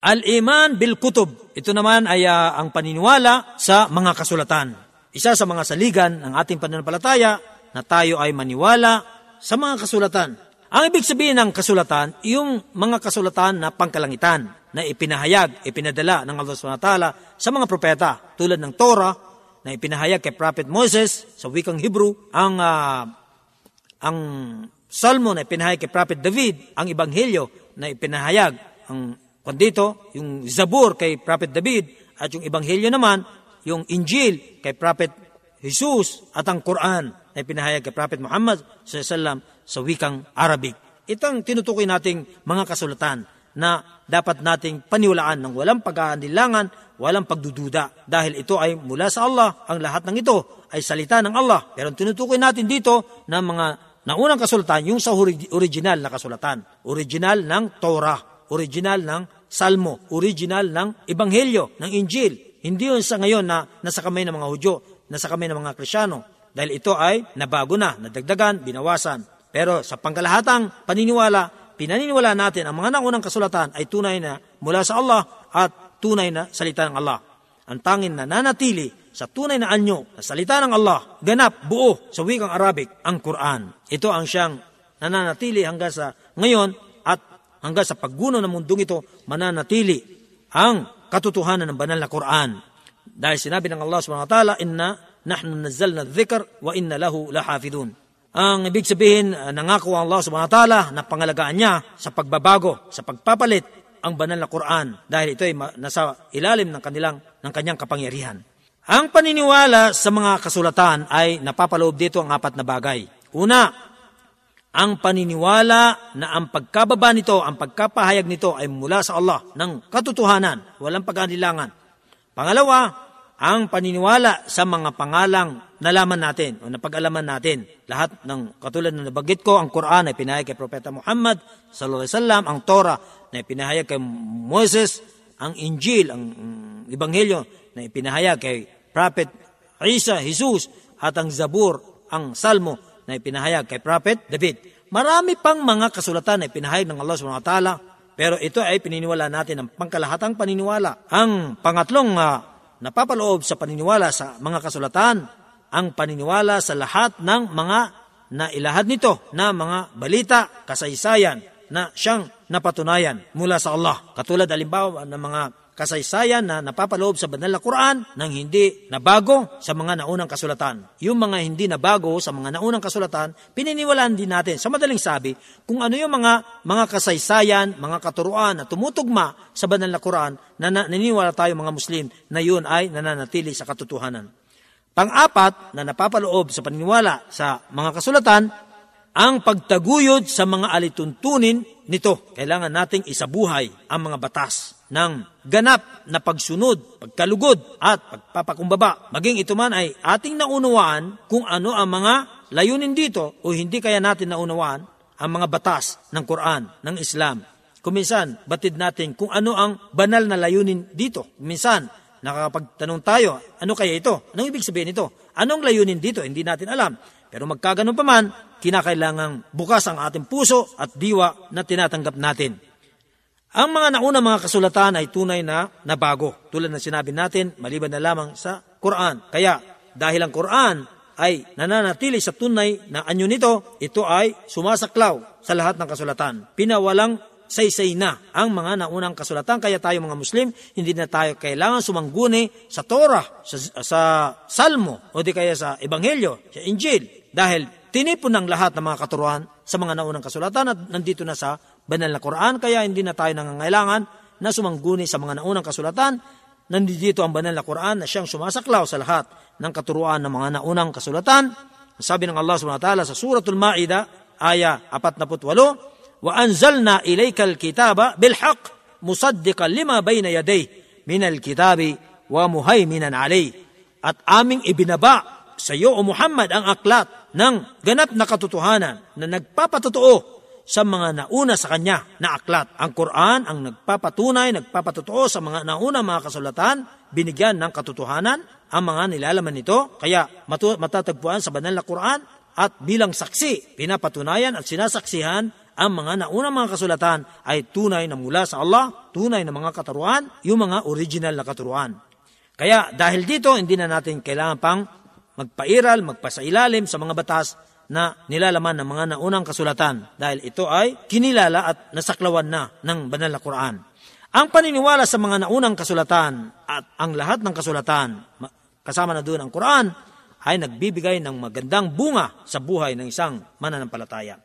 Al-iman bil kutub. Ito naman ay uh, ang paniniwala sa mga kasulatan. Isa sa mga saligan ng ating pananampalataya na tayo ay maniwala sa mga kasulatan. Ang ibig sabihin ng kasulatan, yung mga kasulatan na pangkalangitan na ipinahayag, ipinadala ng Allah SWT sa mga propeta tulad ng Torah na ipinahayag kay Prophet Moses sa wikang Hebrew, ang uh, ang Salmo na ipinahayag kay Prophet David, ang Ebanghelyo na ipinahayag ang kandito, yung Zabur kay Prophet David at yung Ebanghelyo naman, yung Injil kay Prophet Jesus at ang Quran na ipinahayag kay Prophet Muhammad sallallahu sa wikang Arabic. Ito ang tinutukoy nating mga kasulatan na dapat nating paniwalaan ng walang pag-aanilangan, walang pagdududa. Dahil ito ay mula sa Allah, ang lahat ng ito ay salita ng Allah. Pero tinutukoy natin dito na mga naunang kasulatan, yung sa original na kasulatan. Original ng Torah, original ng Salmo, original ng Ebanghelyo, ng Injil. Hindi yun sa ngayon na nasa kamay ng mga Hudyo, nasa kamay ng mga Krisyano. Dahil ito ay nabago na, nadagdagan, binawasan. Pero sa pangkalahatang paniniwala, pinaniniwala natin ang mga naunang kasulatan ay tunay na mula sa Allah at tunay na salita ng Allah. Ang tangin na nanatili sa tunay na anyo na salita ng Allah, ganap, buo sa wikang Arabic, ang Quran. Ito ang siyang nananatili hanggang sa ngayon hanggang sa pagguno ng mundong ito, mananatili ang katotohanan ng banal na Quran. Dahil sinabi ng Allah subhanahu wa ta'ala, Inna nahnu nazzalna dhikr wa inna lahu lahafidun. Ang ibig sabihin, uh, nangako ang Allah subhanahu wa ta'ala na pangalagaan niya sa pagbabago, sa pagpapalit ang banal na Quran dahil ito ay nasa ilalim ng kanilang ng kanyang kapangyarihan. Ang paniniwala sa mga kasulatan ay napapaloob dito ang apat na bagay. Una, ang paniniwala na ang pagkababa nito, ang pagkapahayag nito ay mula sa Allah ng katotohanan, walang pag-anilangan. Pangalawa, ang paniniwala sa mga pangalang nalaman natin o napag-alaman natin. Lahat ng katulad na nabanggit ko, ang Quran ay pinahayag kay Propeta Muhammad sallallahu alaihi wasallam, ang Torah na ipinahayag kay Moses, ang Injil, ang Ebanghelyo na ipinahayag kay Prophet Isa, Jesus, at ang Zabur, ang Salmo na ipinahayag kay Prophet David. Marami pang mga kasulatan na ipinahayag ng Allah subhanahu wa ta'ala, pero ito ay pininiwala natin ng pangkalahatang paniniwala. Ang pangatlong uh, napapaloob sa paniniwala sa mga kasulatan ang paniniwala sa lahat ng mga nailahad nito na mga balita, kasaysayan na siyang napatunayan mula sa Allah. Katulad alimbawa ng mga kasaysayan na napapaloob sa banal na Quran nang hindi nabago sa mga naunang kasulatan. Yung mga hindi nabago sa mga naunang kasulatan, pininiwalaan din natin sa madaling sabi kung ano yung mga mga kasaysayan, mga katuruan na tumutugma sa banal na Quran na naniniwala tayo mga Muslim na yun ay nananatili sa katotohanan. Pang-apat na napapaloob sa paniniwala sa mga kasulatan, ang pagtaguyod sa mga alituntunin nito. Kailangan nating isabuhay ang mga batas ng ganap na pagsunod, pagkalugod at pagpapakumbaba. Maging ito man ay ating naunawaan kung ano ang mga layunin dito o hindi kaya natin naunawaan ang mga batas ng Quran, ng Islam. Kuminsan, batid natin kung ano ang banal na layunin dito. Kuminsan, nakakapagtanong tayo, ano kaya ito? Anong ibig sabihin ito? Anong layunin dito? Hindi natin alam. Pero magkaganon pa man, kinakailangang bukas ang ating puso at diwa na tinatanggap natin. Ang mga nauna mga kasulatan ay tunay na nabago. Tulad ng sinabi natin, maliban na lamang sa Quran. Kaya dahil ang Quran ay nananatili sa tunay na anyo nito, ito ay sumasaklaw sa lahat ng kasulatan. Pinawalang saysay na ang mga naunang kasulatan. Kaya tayo mga Muslim, hindi na tayo kailangan sumangguni sa Torah, sa, sa Salmo, o di kaya sa Ebanghelyo, sa Injil. Dahil tinipon ng lahat ng mga katuruan sa mga naunang kasulatan at nandito na sa banal na Quran, kaya hindi na tayo nangangailangan na sumangguni sa mga naunang kasulatan. Nandito ang banal na Quran na siyang sumasaklaw sa lahat ng katuruan ng mga naunang kasulatan. Sabi ng Allah subhanahu wa ta'ala sa Suratul Maida, aya 48, Wa anzalna ilayka al-kitaba bilhaq musaddiqan lima bayna yaday min al-kitabi wa muhaiminan alay. At aming ibinaba sa iyo o Muhammad ang aklat ng ganap na katotohanan na nagpapatotoo sa mga nauna sa kanya na aklat. Ang Quran ang nagpapatunay, nagpapatotoo sa mga nauna mga kasulatan, binigyan ng katotohanan ang mga nilalaman nito. Kaya matatagpuan sa banal na Quran at bilang saksi, pinapatunayan at sinasaksihan ang mga naunang mga kasulatan ay tunay na mula sa Allah tunay na mga katuruan, yung mga original na katuruan. Kaya dahil dito, hindi na natin kailangan pang magpairal, magpasailalim sa mga batas na nilalaman ng mga naunang kasulatan dahil ito ay kinilala at nasaklawan na ng banal na Quran. Ang paniniwala sa mga naunang kasulatan at ang lahat ng kasulatan, kasama na doon ang Quran, ay nagbibigay ng magandang bunga sa buhay ng isang mananampalataya.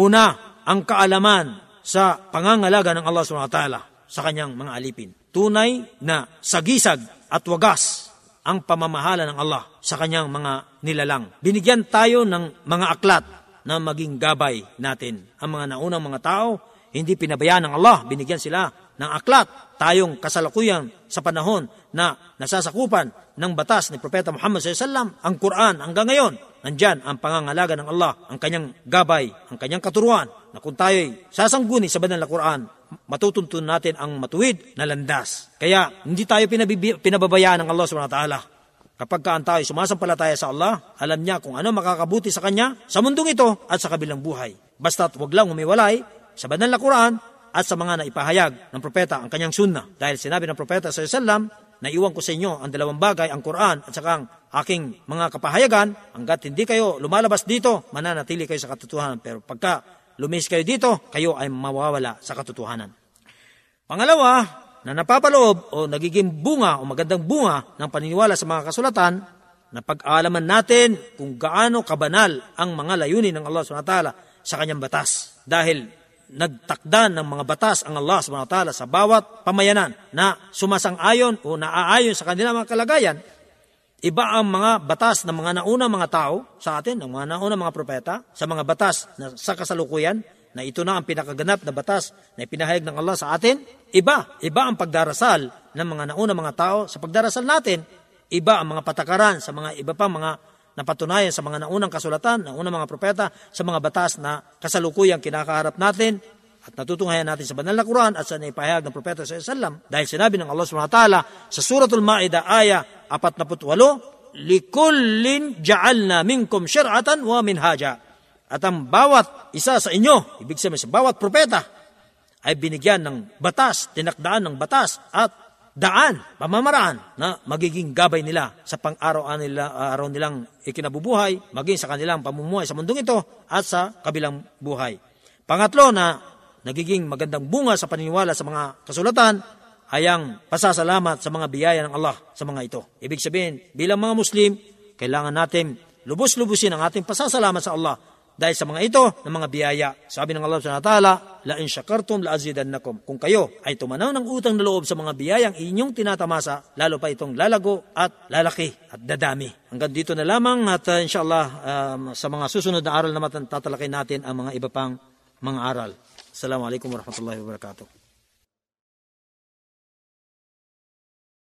Una, ang kaalaman sa pangangalaga ng Allah SWT sa kanyang mga alipin. Tunay na sagisag at wagas ang pamamahala ng Allah sa kanyang mga nilalang. Binigyan tayo ng mga aklat na maging gabay natin. Ang mga naunang mga tao, hindi pinabayaan ng Allah, binigyan sila ng aklat. Tayong kasalukuyan sa panahon na nasasakupan ng batas ni Propeta Muhammad SAW, ang Quran hanggang ngayon, nandyan ang pangangalaga ng Allah, ang kanyang gabay, ang kanyang katuruan, na kung tayo'y sasangguni sa banal na Quran, matutuntun natin ang matuwid na landas. Kaya hindi tayo pinababayaan ng Allah subhanahu wa ta'ala. Kapag kaan tayo sumasampalataya sa Allah, alam niya kung ano makakabuti sa Kanya sa mundong ito at sa kabilang buhay. Basta't huwag lang umiwalay sa banal na Quran at sa mga naipahayag ng propeta ang kanyang sunnah. Dahil sinabi ng propeta sa sallam, na iwan ko sa inyo ang dalawang bagay, ang Quran at saka ang aking mga kapahayagan, hanggat hindi kayo lumalabas dito, mananatili kayo sa katotohanan. Pero pagka lumis kayo dito, kayo ay mawawala sa katotohanan. Pangalawa, na napapaloob o nagiging bunga o magandang bunga ng paniniwala sa mga kasulatan, na pag-aalaman natin kung gaano kabanal ang mga layunin ng Allah SWT sa kanyang batas. Dahil nagtakda ng mga batas ang Allah SWT sa bawat pamayanan na sumasang-ayon o naaayon sa kanilang mga kalagayan, Iba ang mga batas ng mga naunang mga tao sa atin, ng mga naunang mga propeta, sa mga batas na sa kasalukuyan, na ito na ang pinakaganap na batas na ipinahayag ng Allah sa atin. Iba, iba ang pagdarasal ng mga naunang mga tao sa pagdarasal natin. Iba ang mga patakaran sa mga iba pang mga napatunayan sa mga naunang kasulatan, ng unang mga propeta, sa mga batas na kasalukuyang kinakaharap natin at natutunghayan natin sa banal na Quran at sa naipahayag ng Propeta sa Islam dahil sinabi ng Allah SWT sa Suratul Ma'idah aya 48, Likullin ja'alna minkum syar'atan wa minhaja. At ang bawat isa sa inyo, ibig sabihin sa bawat propeta, ay binigyan ng batas, tinakdaan ng batas at daan, pamamaraan na magiging gabay nila sa pang-araw nila, araw nilang ikinabubuhay, maging sa kanilang pamumuhay sa mundong ito at sa kabilang buhay. Pangatlo na nagiging magandang bunga sa paniniwala sa mga kasulatan ay ang pasasalamat sa mga biyaya ng Allah sa mga ito. Ibig sabihin, bilang mga Muslim, kailangan natin lubos-lubusin ang ating pasasalamat sa Allah dahil sa mga ito ng mga biyaya. Sabi ng Allah subhanahu wa ta'ala, La in syakartum la azidannakum. Kung kayo ay tumanaw ng utang na loob sa mga biyayang inyong tinatamasa, lalo pa itong lalago at lalaki at dadami. Hanggang dito na lamang at uh, inshallah um, sa mga susunod na aral naman tatalakay natin ang mga iba pang mga aral. Assalamualaikum warahmatullahi wabarakatuh.